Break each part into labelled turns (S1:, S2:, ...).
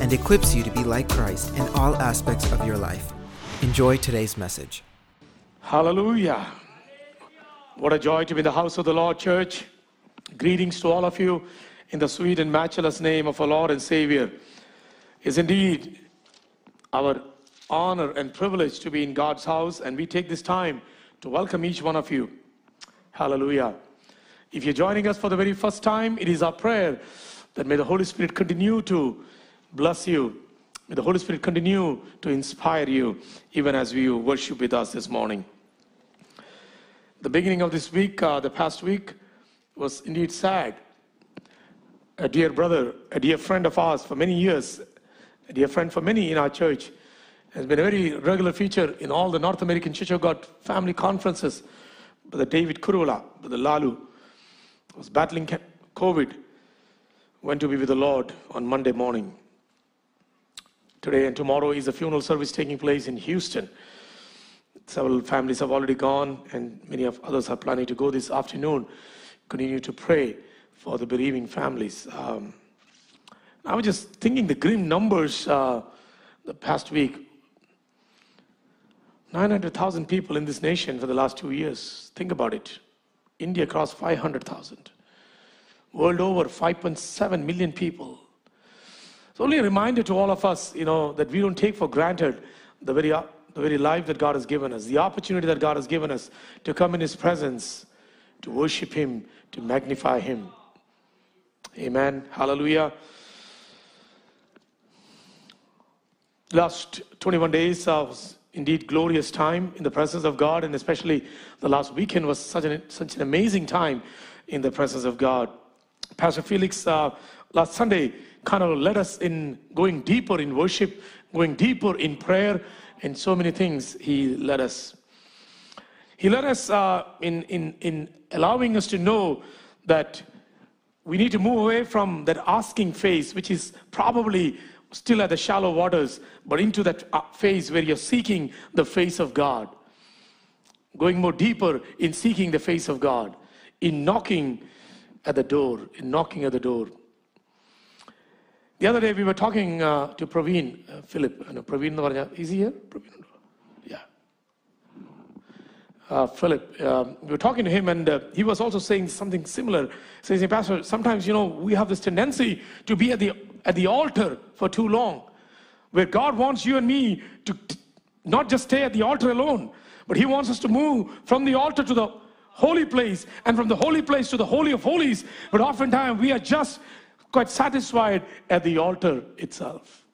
S1: and equips you to be like Christ in all aspects of your life. Enjoy today's message.
S2: Hallelujah. What a joy to be in the house of the Lord, church. Greetings to all of you in the sweet and matchless name of our Lord and Savior. It's indeed our honor and privilege to be in God's house, and we take this time to welcome each one of you. Hallelujah. If you're joining us for the very first time, it is our prayer that may the Holy Spirit continue to bless you. May the Holy Spirit continue to inspire you, even as we worship with us this morning. The beginning of this week, uh, the past week, was indeed sad. A dear brother, a dear friend of ours for many years, a dear friend for many in our church, has been a very regular feature in all the North American Church of God family conferences. Brother David Kurula, Brother Lalu, was battling COVID, went to be with the Lord on Monday morning. Today and tomorrow is a funeral service taking place in Houston. Several families have already gone, and many of others are planning to go this afternoon. Continue to pray for the bereaving families. Um, I was just thinking the grim numbers uh, the past week 900,000 people in this nation for the last two years. Think about it. India crossed 500,000. World over, 5.7 million people. It's only a reminder to all of us, you know, that we don't take for granted the very, the very life that God has given us, the opportunity that God has given us to come in His presence, to worship Him, to magnify Him. Amen. Hallelujah. Last 21 days was indeed glorious time in the presence of God, and especially the last weekend was such an, such an amazing time in the presence of God. Pastor Felix uh, last Sunday kind of led us in going deeper in worship, going deeper in prayer, and so many things he led us. He led us uh, in, in, in allowing us to know that we need to move away from that asking phase, which is probably still at the shallow waters, but into that uh, phase where you're seeking the face of God. Going more deeper in seeking the face of God, in knocking at the door, in knocking at the door. The other day we were talking uh, to Praveen, uh, Philip. Praveen Navarja. Is he here? Praveen? Yeah. Uh, Philip, um, we were talking to him and uh, he was also saying something similar. Says, Pastor, sometimes, you know, we have this tendency to be at the, at the altar for too long, where God wants you and me to t- not just stay at the altar alone, but He wants us to move from the altar to the holy place and from the holy place to the holy of holies. But oftentimes we are just quite satisfied at the altar itself.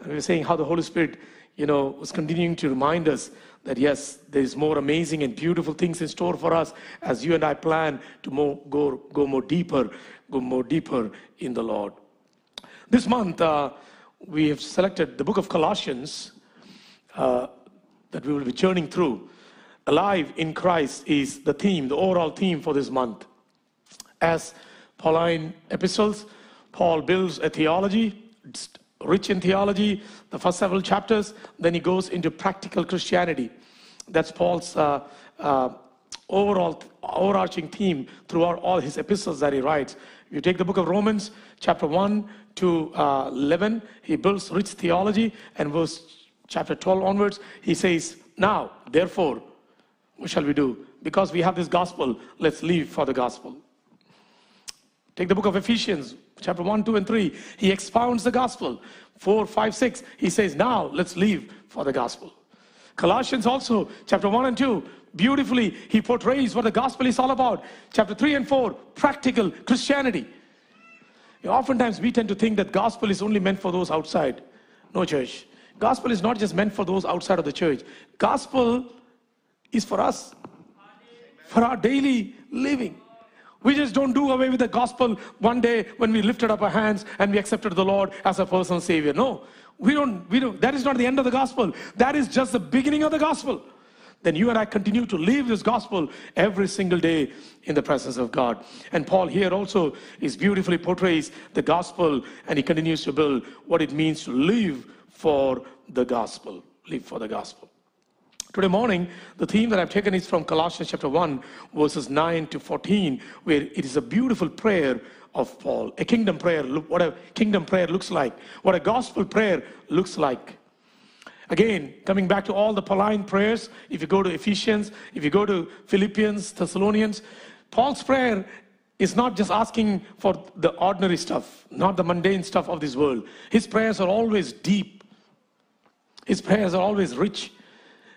S2: And we are saying how the Holy Spirit, you know, was continuing to remind us that yes, there is more amazing and beautiful things in store for us as you and I plan to more, go, go more deeper, go more deeper in the Lord. This month, uh, we have selected the book of Colossians uh, that we will be journeying through. Alive in Christ is the theme, the overall theme for this month. As Pauline epistles, Paul builds a theology, rich in theology, the first several chapters, then he goes into practical Christianity. That's Paul's uh, uh, overall overarching theme throughout all his epistles that he writes. You take the book of Romans, chapter 1 to uh, 11, he builds rich theology, and verse chapter 12 onwards, he says, Now, therefore, what shall we do? Because we have this gospel, let's live for the gospel. Take the book of Ephesians, chapter 1, 2, and 3. He expounds the gospel. 4, 5, 6. He says, Now let's leave for the gospel. Colossians also, chapter 1 and 2. Beautifully, he portrays what the gospel is all about. Chapter 3 and 4, practical Christianity. Oftentimes we tend to think that gospel is only meant for those outside. No, church. Gospel is not just meant for those outside of the church. Gospel is for us, for our daily living. We just don't do away with the gospel one day when we lifted up our hands and we accepted the Lord as a personal savior. No, we don't, we don't, that is not the end of the gospel. That is just the beginning of the gospel. Then you and I continue to live this gospel every single day in the presence of God. And Paul here also is beautifully portrays the gospel and he continues to build what it means to live for the gospel. Live for the gospel. Today morning, the theme that I've taken is from Colossians chapter 1, verses 9 to 14, where it is a beautiful prayer of Paul, a kingdom prayer, what a kingdom prayer looks like, what a gospel prayer looks like. Again, coming back to all the Pauline prayers, if you go to Ephesians, if you go to Philippians, Thessalonians, Paul's prayer is not just asking for the ordinary stuff, not the mundane stuff of this world. His prayers are always deep. His prayers are always rich.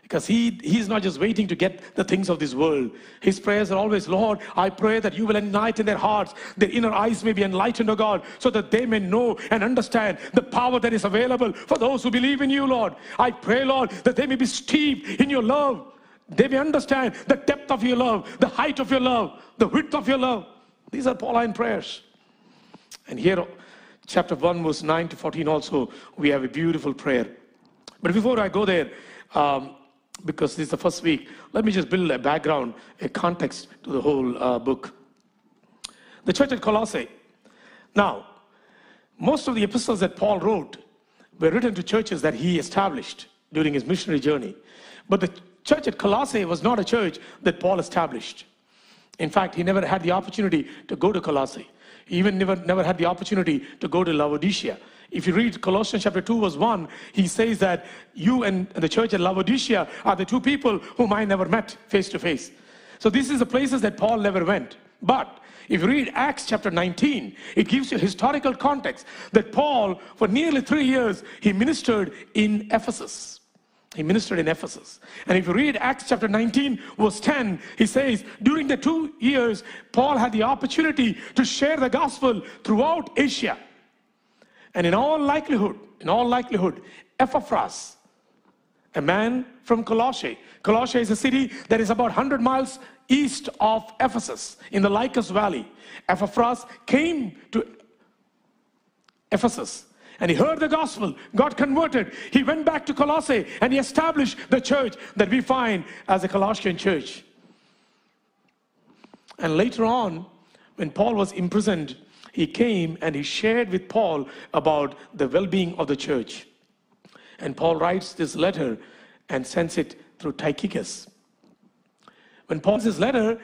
S2: Because he, he's not just waiting to get the things of this world. His prayers are always, Lord, I pray that you will enlighten their hearts, their inner eyes may be enlightened, O God, so that they may know and understand the power that is available for those who believe in you, Lord. I pray, Lord, that they may be steeped in your love. They may understand the depth of your love, the height of your love, the width of your love. These are Pauline prayers. And here, chapter 1, verse 9 to 14, also, we have a beautiful prayer. But before I go there, um, because this is the first week, let me just build a background, a context to the whole uh, book. The church at Colossae. Now, most of the epistles that Paul wrote were written to churches that he established during his missionary journey. But the church at Colossae was not a church that Paul established. In fact, he never had the opportunity to go to Colossae. He even never, never had the opportunity to go to Laodicea. If you read Colossians chapter 2, verse 1, he says that you and the church at Laodicea are the two people whom I never met face to face. So this is the places that Paul never went. But if you read Acts chapter 19, it gives you historical context that Paul, for nearly three years, he ministered in Ephesus. He ministered in Ephesus. And if you read Acts chapter 19, verse 10, he says, during the two years, Paul had the opportunity to share the gospel throughout Asia. And in all likelihood, in all likelihood, Epaphras, a man from Colossae. Colossae is a city that is about 100 miles east of Ephesus in the Lycus Valley. Epaphras came to Ephesus and he heard the gospel, got converted. He went back to Colossae and he established the church that we find as a Colossian church. And later on, when Paul was imprisoned he came and he shared with Paul about the well being of the church. And Paul writes this letter and sends it through Tychicus. When Paul this letter,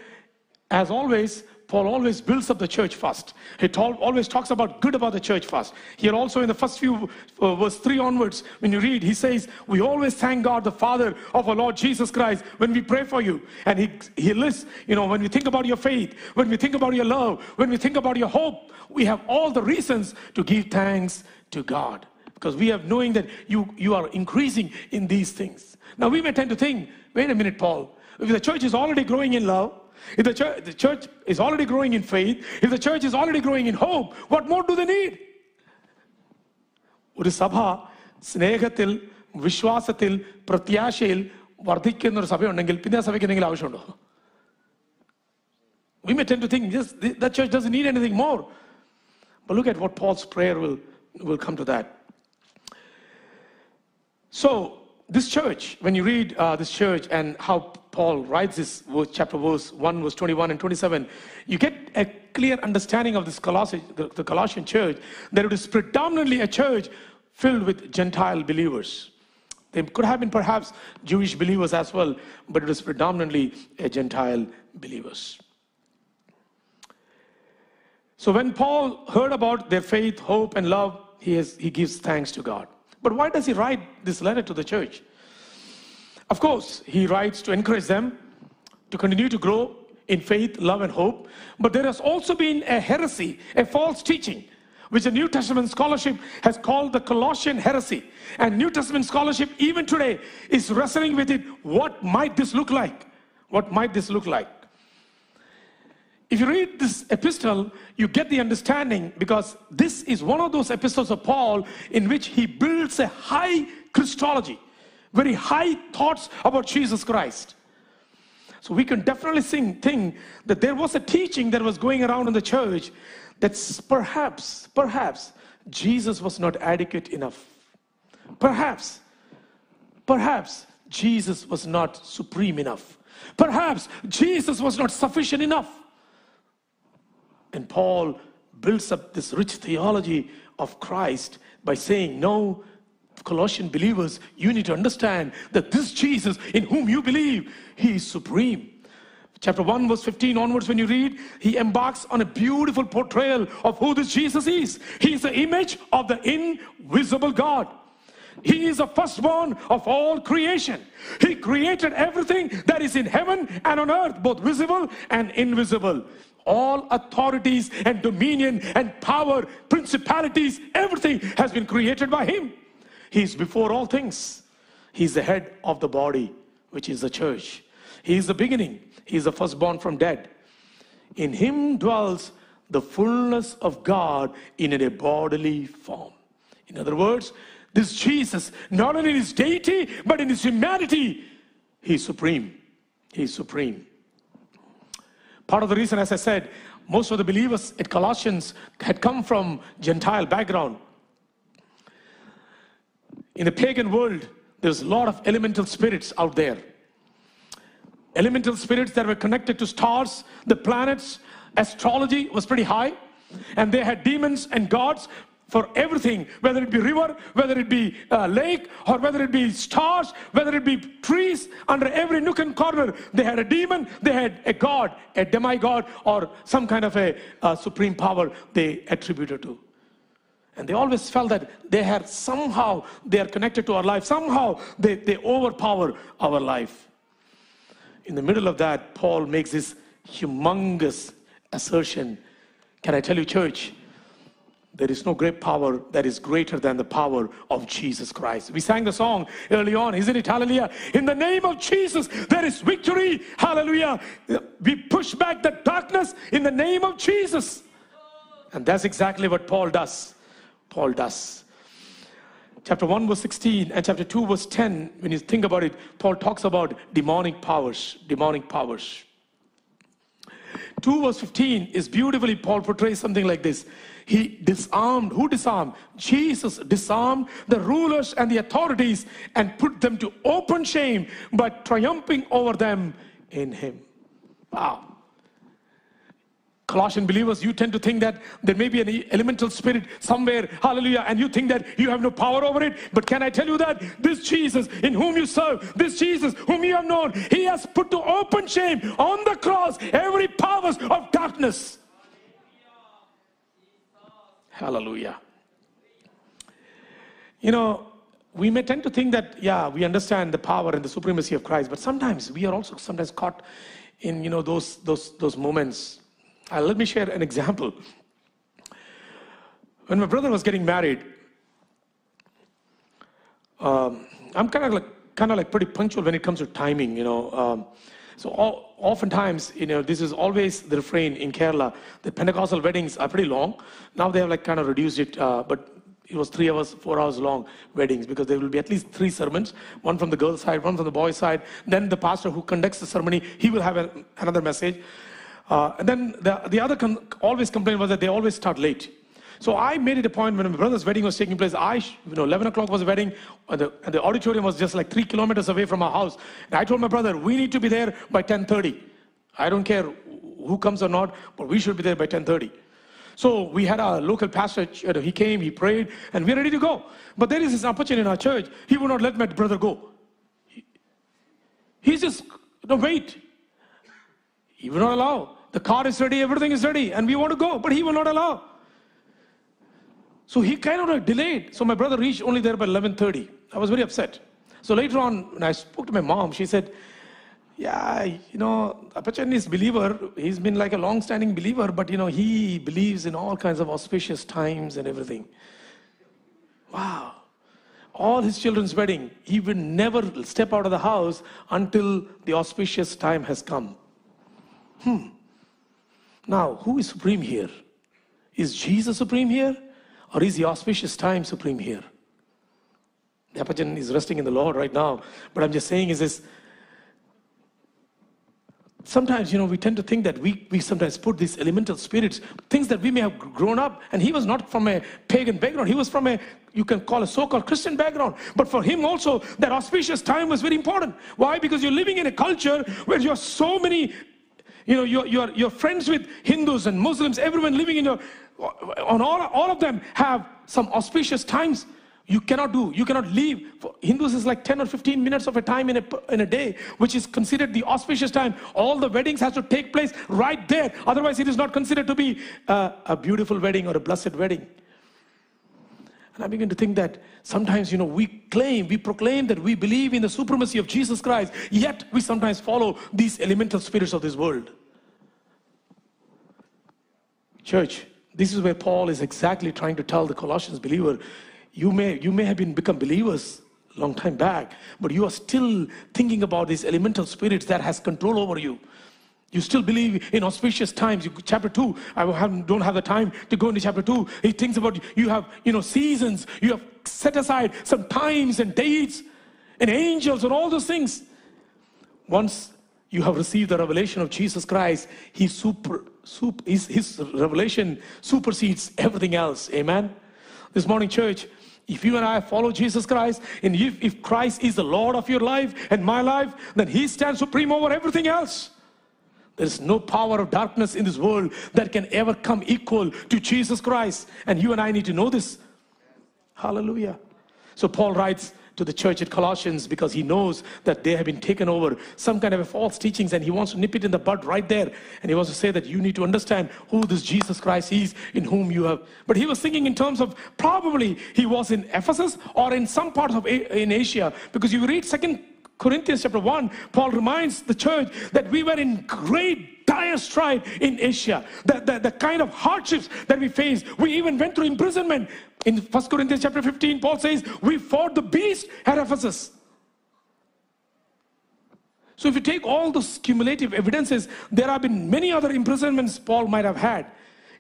S2: as always, Paul always builds up the church first. He always talks about good about the church first. Here also in the first few, uh, verse 3 onwards, when you read, he says, We always thank God, the Father of our Lord Jesus Christ, when we pray for you. And he, he lists, you know, when we think about your faith, when we think about your love, when we think about your hope, we have all the reasons to give thanks to God. Because we have knowing that you, you are increasing in these things. Now we may tend to think, wait a minute, Paul, if the church is already growing in love, if the church, the church is already growing in faith, if the church is already growing in hope, what more do they need? ഒരു സഭ സ്നേഹത്തിൽ വിശ്വാസത്തിൽ പ്രത്യാശയിൽ വർദ്ധിക്കുന്ന ഒരു സഭയുണ്ടെങ്കിൽ പിന്നെ ആ സഭയ്ക്ക് എന്തെങ്കിലും ആവശ്യമുണ്ടോ We may tend to think yes, that church doesn't need anything more. But look at what Paul's prayer will, will come to that. So, this church, when you read uh, this church and how Paul writes this chapter verse 1, verse 21 and 27, you get a clear understanding of this the, the Colossian church, that it is predominantly a church filled with Gentile believers. They could have been perhaps Jewish believers as well, but it is predominantly a Gentile believers. So when Paul heard about their faith, hope, and love, he, has, he gives thanks to God. But why does he write this letter to the church? Of course, he writes to encourage them to continue to grow in faith, love, and hope. But there has also been a heresy, a false teaching, which the New Testament scholarship has called the Colossian heresy. And New Testament scholarship, even today, is wrestling with it. What might this look like? What might this look like? If you read this epistle, you get the understanding because this is one of those epistles of Paul in which he builds a high Christology very high thoughts about Jesus Christ. So we can definitely sing, think that there was a teaching that was going around in the church that perhaps, perhaps Jesus was not adequate enough. Perhaps, perhaps Jesus was not supreme enough. Perhaps Jesus was not sufficient enough. And Paul builds up this rich theology of Christ by saying, No, Colossian believers, you need to understand that this Jesus in whom you believe, he is supreme. Chapter 1, verse 15 onwards, when you read, he embarks on a beautiful portrayal of who this Jesus is. He is the image of the invisible God. He is the firstborn of all creation. He created everything that is in heaven and on earth, both visible and invisible. All authorities and dominion and power, principalities, everything has been created by Him. He is before all things. He is the head of the body, which is the church. He is the beginning. He is the firstborn from dead. In Him dwells the fullness of God in a bodily form. In other words, this Jesus, not only in his deity, but in his humanity, he's supreme. He's supreme. Part of the reason, as I said, most of the believers at Colossians had come from Gentile background. In the pagan world, there's a lot of elemental spirits out there. Elemental spirits that were connected to stars, the planets, astrology was pretty high. And they had demons and gods for everything, whether it be river, whether it be a lake, or whether it be stars, whether it be trees, under every nook and corner, they had a demon, they had a god, a demigod, or some kind of a, a supreme power they attributed to. And they always felt that they had somehow, they are connected to our life, somehow they, they overpower our life. In the middle of that, Paul makes this humongous assertion. Can I tell you, church? There is no great power that is greater than the power of Jesus Christ. We sang the song early on, isn't it? Hallelujah. In the name of Jesus, there is victory. Hallelujah. We push back the darkness in the name of Jesus. And that's exactly what Paul does. Paul does. Chapter 1, verse 16, and chapter 2, verse 10, when you think about it, Paul talks about demonic powers. Demonic powers. 2 verse 15 is beautifully, Paul portrays something like this. He disarmed, who disarmed? Jesus disarmed the rulers and the authorities and put them to open shame by triumphing over them in Him. Wow. Colossian believers, you tend to think that there may be an elemental spirit somewhere, hallelujah, and you think that you have no power over it. But can I tell you that this Jesus in whom you serve, this Jesus whom you have known, he has put to open shame on the cross every powers of darkness. Hallelujah. You know, we may tend to think that, yeah, we understand the power and the supremacy of Christ, but sometimes we are also sometimes caught in, you know, those, those, those moments uh, let me share an example. When my brother was getting married, um, I'm kind of like kind of like pretty punctual when it comes to timing, you know. Um, so all, oftentimes, you know, this is always the refrain in Kerala. The Pentecostal weddings are pretty long. Now they have like kind of reduced it, uh, but it was three hours, four hours long weddings because there will be at least three sermons, one from the girl's side, one from the boy's side. Then the pastor who conducts the ceremony, he will have a, another message. Uh, and then the, the other always complaint was that they always start late. So I made it a point when my brother's wedding was taking place. I, you know, 11 o'clock was the wedding, and the, and the auditorium was just like three kilometers away from our house. And I told my brother, we need to be there by 10:30. I don't care who comes or not, but we should be there by 10:30. So we had our local pastor. He came, he prayed, and we're ready to go. But there is this opportunity in our church. He would not let my brother go. He, he's just, no, wait. He will not allow. The car is ready, everything is ready, and we want to go, but he will not allow. So he kind of delayed. So my brother reached only there by 11:30. I was very upset. So later on, when I spoke to my mom, she said, "Yeah, you know, Apachan is believer. He's been like a long-standing believer, but you know, he believes in all kinds of auspicious times and everything." Wow. All his children's wedding, he would never step out of the house until the auspicious time has come. Hmm. Now, who is supreme here? Is Jesus supreme here? Or is the auspicious time supreme here? The Apajan is resting in the Lord right now. But I'm just saying is this sometimes, you know, we tend to think that we, we sometimes put these elemental spirits, things that we may have grown up, and he was not from a pagan background. He was from a, you can call a so-called Christian background. But for him also, that auspicious time was very important. Why? Because you're living in a culture where you have so many, you know, you're, you're, you're friends with Hindus and Muslims, everyone living in your, on all, all of them have some auspicious times you cannot do, you cannot leave. For Hindus is like 10 or 15 minutes of a time in a, in a day, which is considered the auspicious time. All the weddings has to take place right there. Otherwise, it is not considered to be a, a beautiful wedding or a blessed wedding. And I begin to think that sometimes, you know, we claim, we proclaim that we believe in the supremacy of Jesus Christ, yet we sometimes follow these elemental spirits of this world. Church, this is where Paul is exactly trying to tell the Colossians believer you may, you may have been become believers a long time back, but you are still thinking about these elemental spirits that has control over you. You still believe in auspicious times. You, chapter 2, I have, don't have the time to go into chapter 2. He thinks about you have, you know, seasons. You have set aside some times and dates and angels and all those things. Once you have received the revelation of Jesus Christ, he super, super, his, his revelation supersedes everything else. Amen? This morning, church, if you and I follow Jesus Christ, and if, if Christ is the Lord of your life and my life, then He stands supreme over everything else. There is no power of darkness in this world that can ever come equal to Jesus Christ. And you and I need to know this. Hallelujah. So Paul writes, to the church at Colossians because he knows that they have been taken over some kind of false teachings and he wants to nip it in the bud right there. And he wants to say that you need to understand who this Jesus Christ is in whom you have. But he was thinking in terms of probably he was in Ephesus or in some parts of in Asia because you read second Corinthians chapter 1, Paul reminds the church that we were in great dire strife in Asia. The, the, the kind of hardships that we faced. We even went through imprisonment. In 1 Corinthians chapter 15, Paul says, we fought the beast at Ephesus. So if you take all those cumulative evidences, there have been many other imprisonments Paul might have had.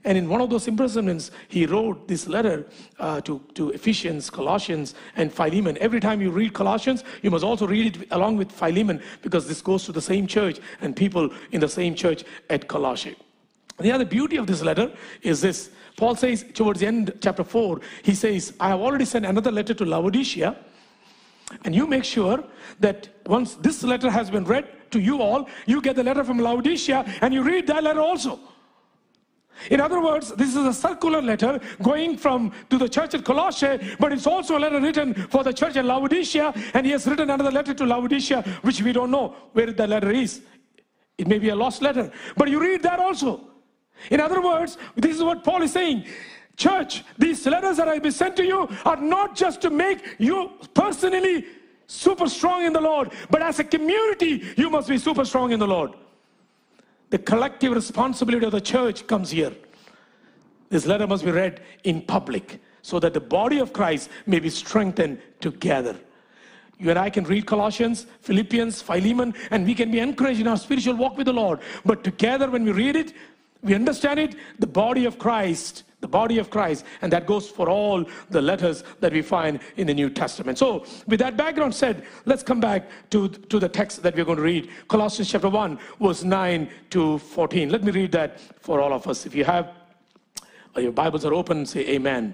S2: And in one of those imprisonments, he wrote this letter uh, to, to Ephesians, Colossians, and Philemon. Every time you read Colossians, you must also read it along with Philemon because this goes to the same church and people in the same church at Colossae. The other beauty of this letter is this. Paul says towards the end, chapter 4, he says, I have already sent another letter to Laodicea. And you make sure that once this letter has been read to you all, you get the letter from Laodicea and you read that letter also. In other words, this is a circular letter going from to the church at Colossae, but it's also a letter written for the church at Laodicea, and he has written another letter to Laodicea, which we don't know where the letter is. It may be a lost letter, but you read that also. In other words, this is what Paul is saying. Church, these letters that I have sent to you are not just to make you personally super strong in the Lord, but as a community, you must be super strong in the Lord. The collective responsibility of the church comes here. This letter must be read in public so that the body of Christ may be strengthened together. You and I can read Colossians, Philippians, Philemon, and we can be encouraged in our spiritual walk with the Lord. But together, when we read it, we understand it, the body of Christ, the body of Christ, and that goes for all the letters that we find in the New Testament. So, with that background said, let's come back to, to the text that we're going to read Colossians chapter 1, verse 9 to 14. Let me read that for all of us. If you have uh, your Bibles are open, say amen.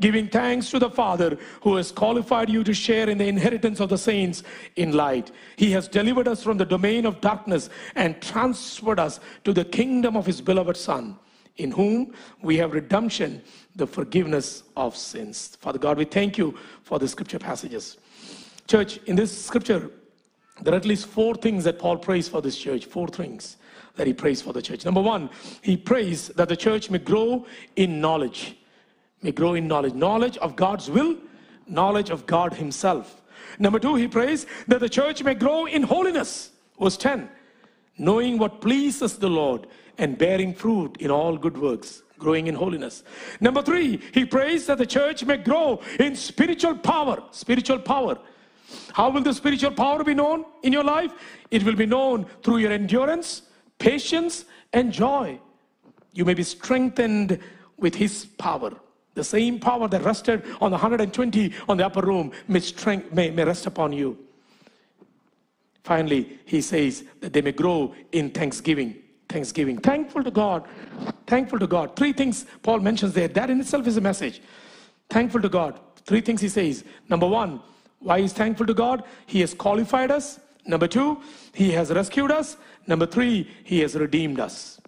S2: giving thanks to the Father who has qualified you to share in the inheritance of the saints in light. He has delivered us from the domain of darkness and transferred us to the kingdom of his beloved Son, in whom we have redemption, the forgiveness of sins. Father God, we thank you for the scripture passages. Church, in this scripture, there are at least four things that Paul prays for this church. Four things that he prays for the church. Number one, he prays that the church may grow in knowledge may grow in knowledge. Knowledge of God's will, knowledge of God Himself. Number two, he prays that the church may grow in holiness. Verse 10 knowing what pleases the Lord and bearing fruit in all good works, growing in holiness. Number three, he prays that the church may grow in spiritual power. Spiritual power. How will the spiritual power be known in your life? It will be known through your endurance, patience, and joy. You may be strengthened with his power. The same power that rested on the 120 on the upper room may, strength, may, may rest upon you. Finally, he says that they may grow in thanksgiving. Thanksgiving. Thankful to God. Thankful to God. Three things Paul mentions there. That in itself is a message. Thankful to God. Three things he says. Number one, why he's thankful to God? He has qualified us. Number two, he has rescued us. Number three, he has redeemed us.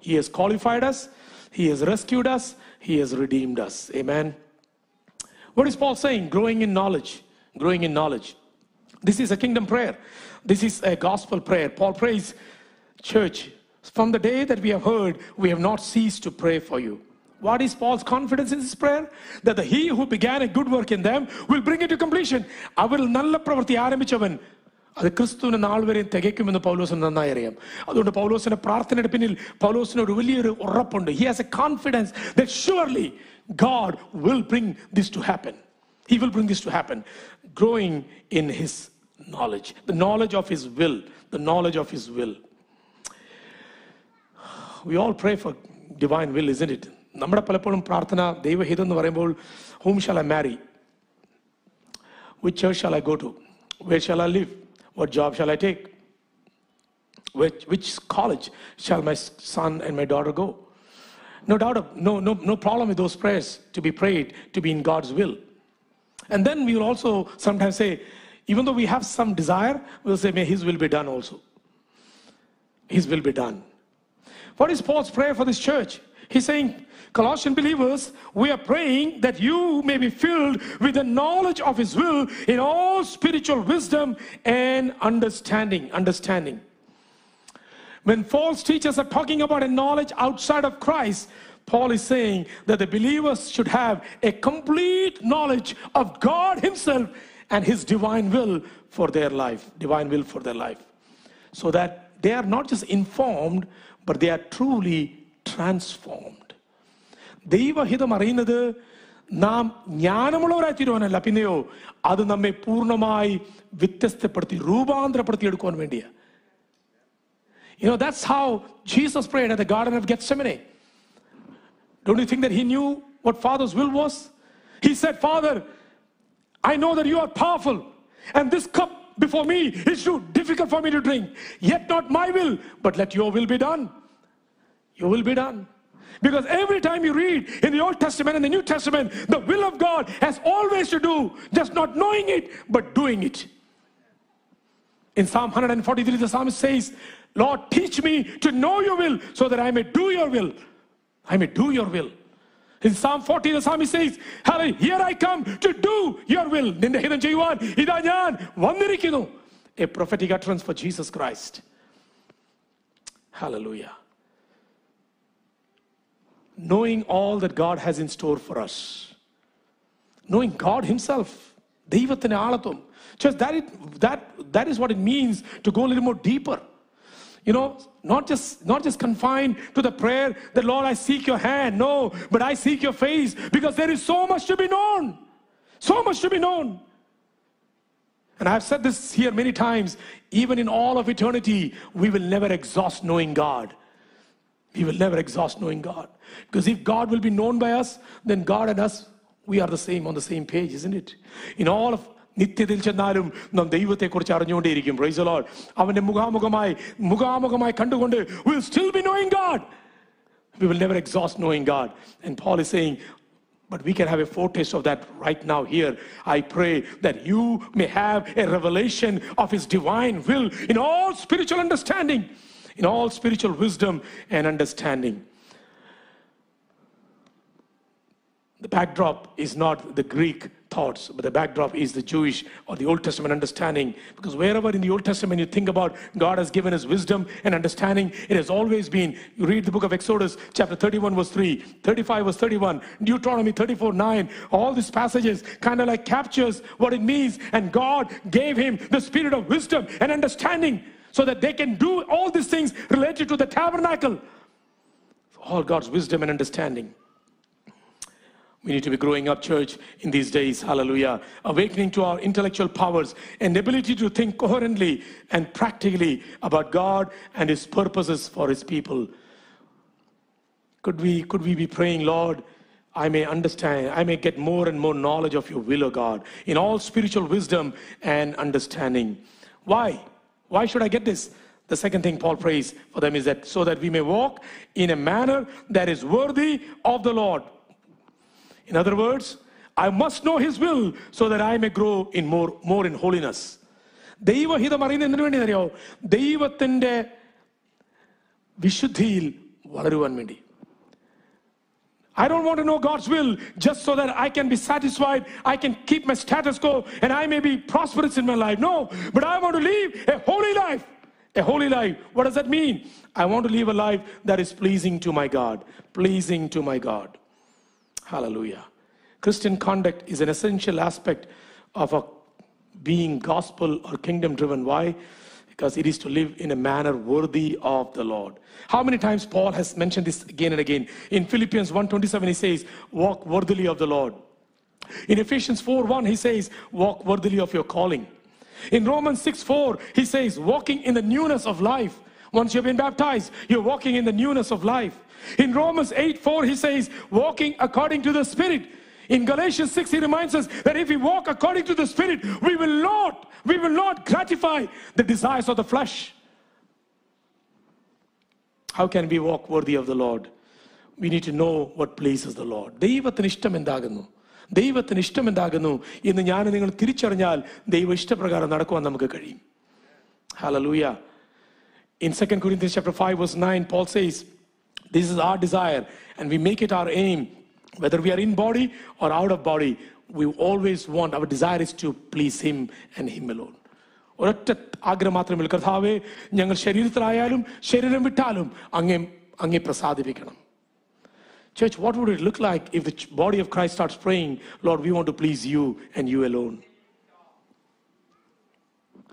S2: He has qualified us. He has rescued us. He has redeemed us. Amen. What is Paul saying? Growing in knowledge. Growing in knowledge. This is a kingdom prayer. This is a gospel prayer. Paul prays, Church, from the day that we have heard, we have not ceased to pray for you. What is Paul's confidence in this prayer? That the he who began a good work in them will bring it to completion. അവരിൽ നല്ല പ്രവൃത്തി ആരംഭിച്ചവൻ അത് ക്രിസ്തുവിന് നാൾ വരെ തികയ്ക്കുമെന്ന് പൗലോസിന് നന്നായി അറിയാം അതുകൊണ്ട് പൗലോസിന്റെ പ്രാർത്ഥനയുടെ പിന്നിൽ പൗലോസിന് ഒരു വലിയൊരു ഉറപ്പുണ്ട് he has a confidence that surely God will bring this to happen He will bring this to happen. Growing in His knowledge, the knowledge of His will, the knowledge of His will. We all pray for divine will, isn't it? നമ്മുടെ പലപ്പോഴും പ്രാർത്ഥന ദൈവഹിതം എന്ന് പറയുമ്പോൾ whom shall I marry which church shall I go to where shall I live What job shall I take? Which, which college shall my son and my daughter go? No doubt, no, no, no problem with those prayers to be prayed, to be in God's will. And then we will also sometimes say, even though we have some desire, we'll say, may His will be done also. His will be done. What is Paul's prayer for this church? He's saying, Colossian believers, we are praying that you may be filled with the knowledge of His will in all spiritual wisdom and understanding. Understanding. When false teachers are talking about a knowledge outside of Christ, Paul is saying that the believers should have a complete knowledge of God Himself and His divine will for their life. Divine will for their life. So that they are not just informed, but they are truly transformed. ദൈവഹിതം അറിയുന്നത് നാം ജ്ഞാനമുള്ളവരായി തീരുവാനല്ല പിന്നെയോ അത് നമ്മെ പൂർണ്ണമായി വ്യത്യസ്തപ്പെടുത്തി രൂപാന്തരപ്പെടുത്തി എടുക്കുവാൻ വേണ്ടിയാണ് You know, that's how Jesus prayed at the Garden of Gethsemane. Don't you think that he knew what Father's will was? He said, Father, I know that you are powerful, and this cup before me is too difficult for me to drink. Yet not my will, but let your will be done. Your will be done. Because every time you read in the Old Testament and the New Testament, the will of God has always to do just not knowing it, but doing it. In Psalm 143, the psalmist says, Lord, teach me to know your will so that I may do your will. I may do your will. In Psalm 40, the psalmist says, Hallelujah, here I come to do your will. നിന്റെ ഹിതം ചെയ്യുവാൻ ഇതാ ഞാൻ വന്നിരിക്കുന്നു. A prophetic utterance for Jesus Christ. Hallelujah. Knowing all that God has in store for us. Knowing God Himself. ദൈവത്തിന്റെ ആളത്വം. Just that, it, that, that is what it means to go a little more deeper. You know, not just not just confined to the prayer that Lord, I seek your hand. No, but I seek your face because there is so much to be known. So much to be known. And I've said this here many times, even in all of eternity, we will never exhaust knowing God. We will never exhaust knowing God. Because if God will be known by us, then God and us, we are the same on the same page, isn't it? In all of നിത്യത്തിൽ ചെന്നാലും നാം ദൈവത്തെക്കുറിച്ച് അറിഞ്ഞുകൊണ്ടേയിരിക്കും price load അവന്റെ മുഖാമുഖമായി മുഖാമുഖമായി കണ്ടുകൊണ്ട് will still be knowing God we will never exhaust knowing God. And Paul is saying, but we can have a foretaste of that right now here. I pray that you may have a revelation of His divine will in all spiritual understanding, in all spiritual wisdom and understanding. The backdrop is not the Greek thoughts, but the backdrop is the Jewish or the Old Testament understanding. Because wherever in the Old Testament you think about God has given us wisdom and understanding, it has always been. You read the book of Exodus, chapter 31, verse 3, 35, verse 31, Deuteronomy 34, 9. All these passages kind of like captures what it means. And God gave him the spirit of wisdom and understanding so that they can do all these things related to the tabernacle. All God's wisdom and understanding. We need to be growing up, church, in these days. Hallelujah. Awakening to our intellectual powers and ability to think coherently and practically about God and His purposes for His people. Could we, could we be praying, Lord, I may understand, I may get more and more knowledge of your will, O God, in all spiritual wisdom and understanding. Why? Why should I get this? The second thing Paul prays for them is that so that we may walk in a manner that is worthy of the Lord. In other words, I must know his will so that I may grow in more, more in holiness. ദൈവഹിതം അറിയുന്നത് എന്തിനു വേണ്ടി അറിയോ ദൈവത്തിൻ്റെ വിശുദ്ധിയിൽ വളരുവാൻ വേണ്ടി I don't want to know God's will just so that I can be satisfied, I can keep my status quo, and I may be prosperous in my life. No, but I want to live a holy life. A holy life. What does that mean? I want to live a life that is pleasing to my God. Pleasing to my God. Hallelujah. Christian conduct is an essential aspect of a being gospel or kingdom driven. Why? Because it is to live in a manner worthy of the Lord. How many times Paul has mentioned this again and again? In Philippians 1:27 he says, "Walk worthily of the Lord." In Ephesians 4:1 he says, "Walk worthily of your calling." In Romans 6:4 he says, "Walking in the newness of life." Once you've been baptized, you're walking in the newness of life. In Romans 8:4 he says, "Walking according to the Spirit." In Galatians 6, he reminds us that if we walk according to the Spirit, we will not, we will not gratify the desires of the flesh. How can we walk worthy of the Lord? We need to know what pleases the Lord. ദൈവത്തിന് ഇഷ്ടം എന്താകുന്നു ദൈവത്തിന് ഇഷ്ടം എന്താകുന്നു എന്ന് ഞാൻ നിങ്ങൾ തിരിച്ചറിഞ്ഞാൽ ദൈവ ഇഷ്ടപ്രകാരം നടക്കുവാൻ നമുക്ക് കഴിയും Hallelujah. In 2 Corinthians chapter 5, verse 9, Paul says, This is our desire, and we make it our aim whether we are in body or out of body, we always want, our desire is to please Him and Him alone. ഒരൊറ്റ ആഗ്രഹം മാത്രമേ കർത്താവേ ഞങ്ങൾ ശരീരത്തിലായാലും ശരീരം വിട്ടാലും അങ്ങേ അങ്ങേ പ്രസാദിപ്പിക്കണം Church, what would it look like if the body of Christ starts praying, Lord, we want to please you and you alone?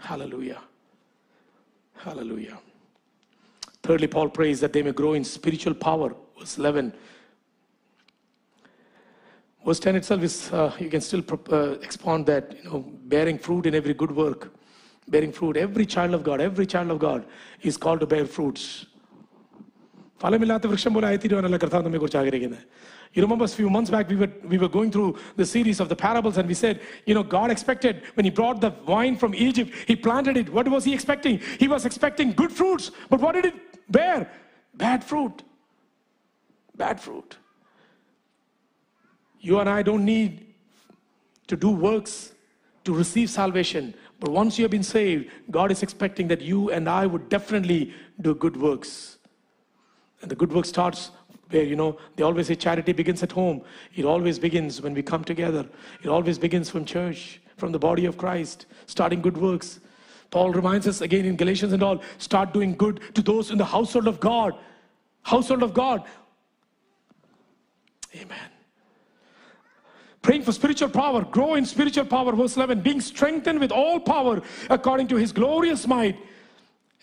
S2: Hallelujah. Hallelujah. Thirdly, Paul prays that they may grow in spiritual power. Verse 11. Verse 10 itself is, uh, you can still uh, expound that, you know, bearing fruit in every good work. Bearing fruit. Every child of God, every child of God is called to bear fruits. ഫലമില്ലാത്ത വൃക്ഷം പോലെ ആയിത്തീരുവാനല്ല കർത്താവ് നമ്മെ കുറിച്ച് ആഗ്രഹിക്കുന്നത് You remember a few months back, we were, we were going through the series of the parables, and we said, you know, God expected when He brought the wine from Egypt, He planted it. What was He expecting? He was expecting good fruits, but what did it bear? Bad fruit. Bad fruit. You and I don't need to do works to receive salvation. But once you have been saved, God is expecting that you and I would definitely do good works. And the good work starts where, you know, they always say charity begins at home. It always begins when we come together. It always begins from church, from the body of Christ, starting good works. Paul reminds us again in Galatians and all start doing good to those in the household of God. Household of God. Amen. Praying for spiritual power, grow in spiritual power. Verse 11, being strengthened with all power according to his glorious might.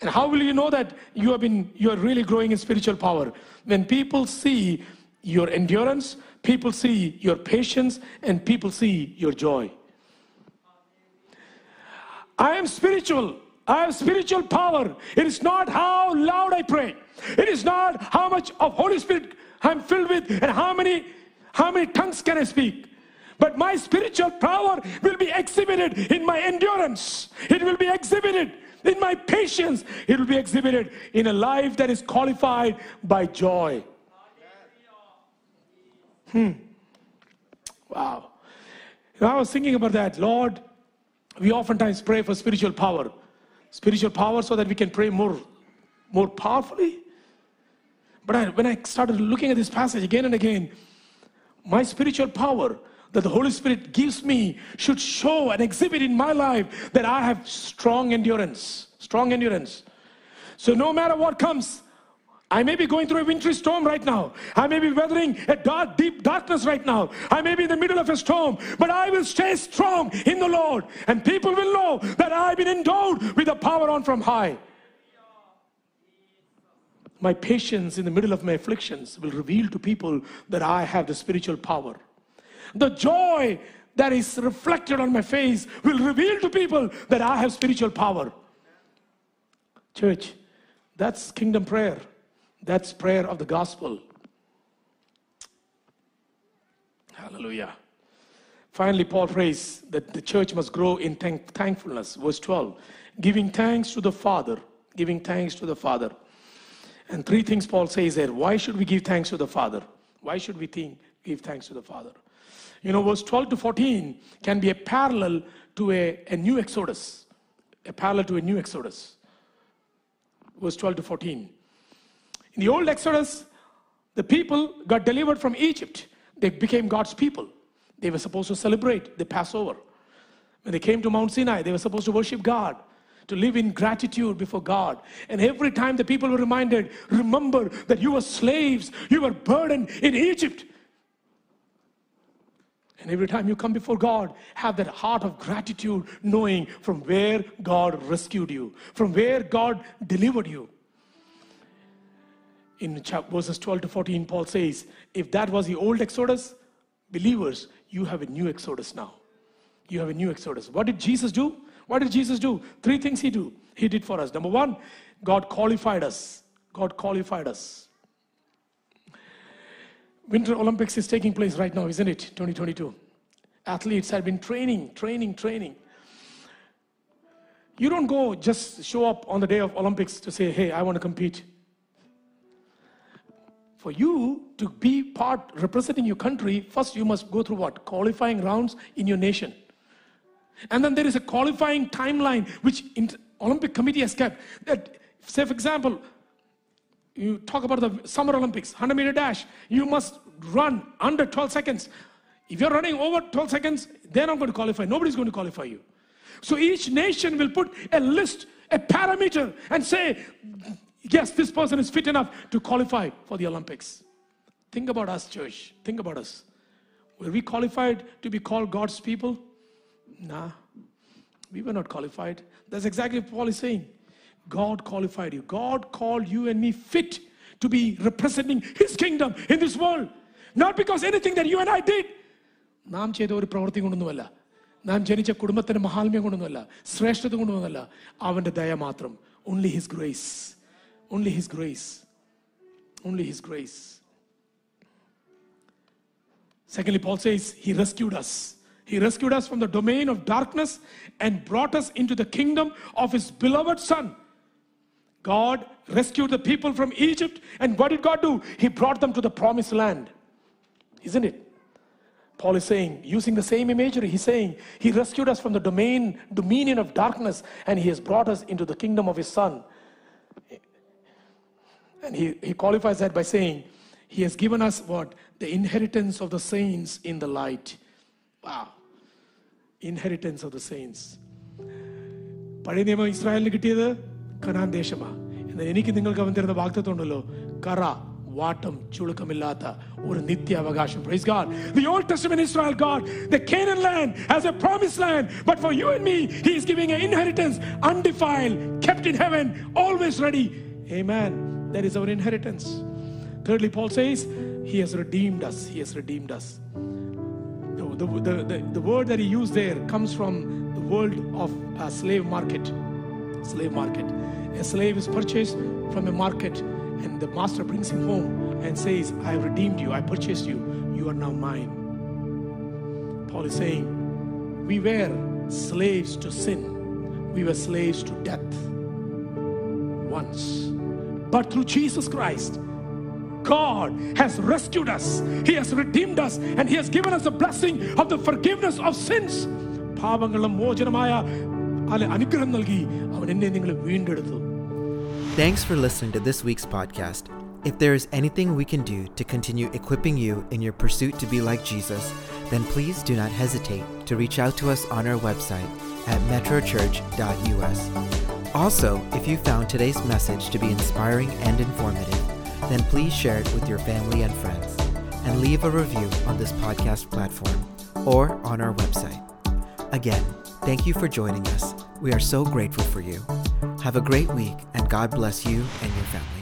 S2: And how will you know that you have been you are really growing in spiritual power? When people see your endurance, people see your patience, and people see your joy. I am spiritual. I have spiritual power. It is not how loud I pray. It is not how much of Holy Spirit I'm filled with and how many how many tongues can I speak. But my spiritual power will be exhibited in my endurance. It will be exhibited in my patience. It will be exhibited in a life that is qualified by joy. Hmm. Wow. I was thinking about that. Lord, we oftentimes pray for spiritual power. Spiritual power so that we can pray more, more powerfully. But I, when I started looking at this passage again and again, my spiritual power, that the Holy Spirit gives me should show and exhibit in my life that I have strong endurance. Strong endurance. So no matter what comes, I may be going through a wintry storm right now. I may be weathering a dark, deep darkness right now. I may be in the middle of a storm, but I will stay strong in the Lord. And people will know that I've been endowed with the power on from high. My patience in the middle of my afflictions will reveal to people that I have the spiritual power. The joy that is reflected on my face will reveal to people that I have spiritual power. Church, that's kingdom prayer. That's prayer of the gospel. Hallelujah. Finally, Paul prays that the church must grow in thank- thankfulness. Verse 12 giving thanks to the Father. Giving thanks to the Father. And three things Paul says there. Why should we give thanks to the Father? Why should we think, give thanks to the Father? You know, verse 12 to 14 can be a parallel to a, a new Exodus. A parallel to a new Exodus. Verse 12 to 14. In the old Exodus, the people got delivered from Egypt. They became God's people. They were supposed to celebrate the Passover. When they came to Mount Sinai, they were supposed to worship God, to live in gratitude before God. And every time the people were reminded, remember that you were slaves, you were burdened in Egypt. And every time you come before God, have that heart of gratitude, knowing from where God rescued you, from where God delivered you. In verses 12 to 14, Paul says, if that was the old Exodus, believers, you have a new Exodus now. You have a new Exodus. What did Jesus do? What did Jesus do? Three things he do. He did for us. Number one, God qualified us. God qualified us. Winter Olympics is taking place right now, isn't it? 2022. Athletes have been training, training, training. You don't go just show up on the day of Olympics to say, hey, I want to compete. For you to be part representing your country, first you must go through what? Qualifying rounds in your nation. And then there is a qualifying timeline which Olympic Committee has kept. That, say, for example, you talk about the Summer Olympics, 100 meter dash, you must run under 12 seconds. If you're running over 12 seconds, they're not going to qualify. Nobody's going to qualify you. So each nation will put a list, a parameter, and say, yes, this person is fit enough to qualify for the Olympics. Think about us, church. Think about us. Were we qualified to be called God's people? Nah, we were not qualified. That's exactly what Paul is saying. God qualified you. God called you and me fit to be representing His kingdom in this world. Not because anything that you and I did. നാം ചെയ്ത ഒരു പ്രവൃത്തി കൊണ്ടൊന്നുമല്ല നാം ജനിച്ച കുടുംബത്തിന്റെ മഹാത്മ്യം കൊണ്ടൊന്നുമല്ല ശ്രേഷ്ഠത കൊണ്ടൊന്നുമല്ല അവന്റെ ദയ മാത്രം only his grace only his grace only his grace Secondly, Paul says he rescued us. He rescued us from the domain of darkness and brought us into the kingdom of his beloved Son. God rescued the people from Egypt, and what did God do? He brought them to the promised land. Isn't it? Paul is saying, using the same imagery, he's saying, He rescued us from the domain, dominion of darkness, and He has brought us into the kingdom of His Son. And he, he qualifies that by saying, He has given us what? The inheritance of the saints in the light. Wow. Inheritance of the saints. പഴയ നിയമം ഇസ്രായേലിന് കിട്ടിയത് Canaan ദേശമാണ് എന്നാൽ എനിക്ക് നിങ്ങൾക്ക് അവൻ തരുന്ന വാക്തത്വമുണ്ടല്ലോ കറ വാട്ടം ചുളുക്കമില്ലാത്ത ഒരു നിത്യ അവകാശം Praise God. The Old Testament Israel God, the Canaan land as a promised land, but for you and me, He is giving an inheritance undefiled, kept in heaven, always ready. Amen. That is our inheritance. Thirdly, Paul says, He has redeemed us. He has redeemed us. The, the, the, the, the word that he used there comes from the world of a slave market. Slave market. A slave is purchased from a market, and the master brings him home and says, I have redeemed you, I purchased you, you are now mine. Paul is saying, We were slaves to sin, we were slaves to death once. But through Jesus Christ, God has rescued us, He has redeemed us, and He has given us the blessing of the forgiveness of sins. പാപങ്ങളും മോചനമായ അല്ല, അനുഗ്രഹം നൽകി അവൻ എന്നെ നിങ്ങൾ വീണ്ടെടുത്തു
S1: Thanks for listening to this week's podcast. If there is anything we can do to continue equipping you in your pursuit to be like Jesus, then please do not hesitate to reach out to us on our website at metrochurch.us. Also, if you found today's message to be inspiring and informative, then please share it with your family and friends and leave a review on this podcast platform or on our website. Again, thank you for joining us. We are so grateful for you. Have a great week and God bless you and your family.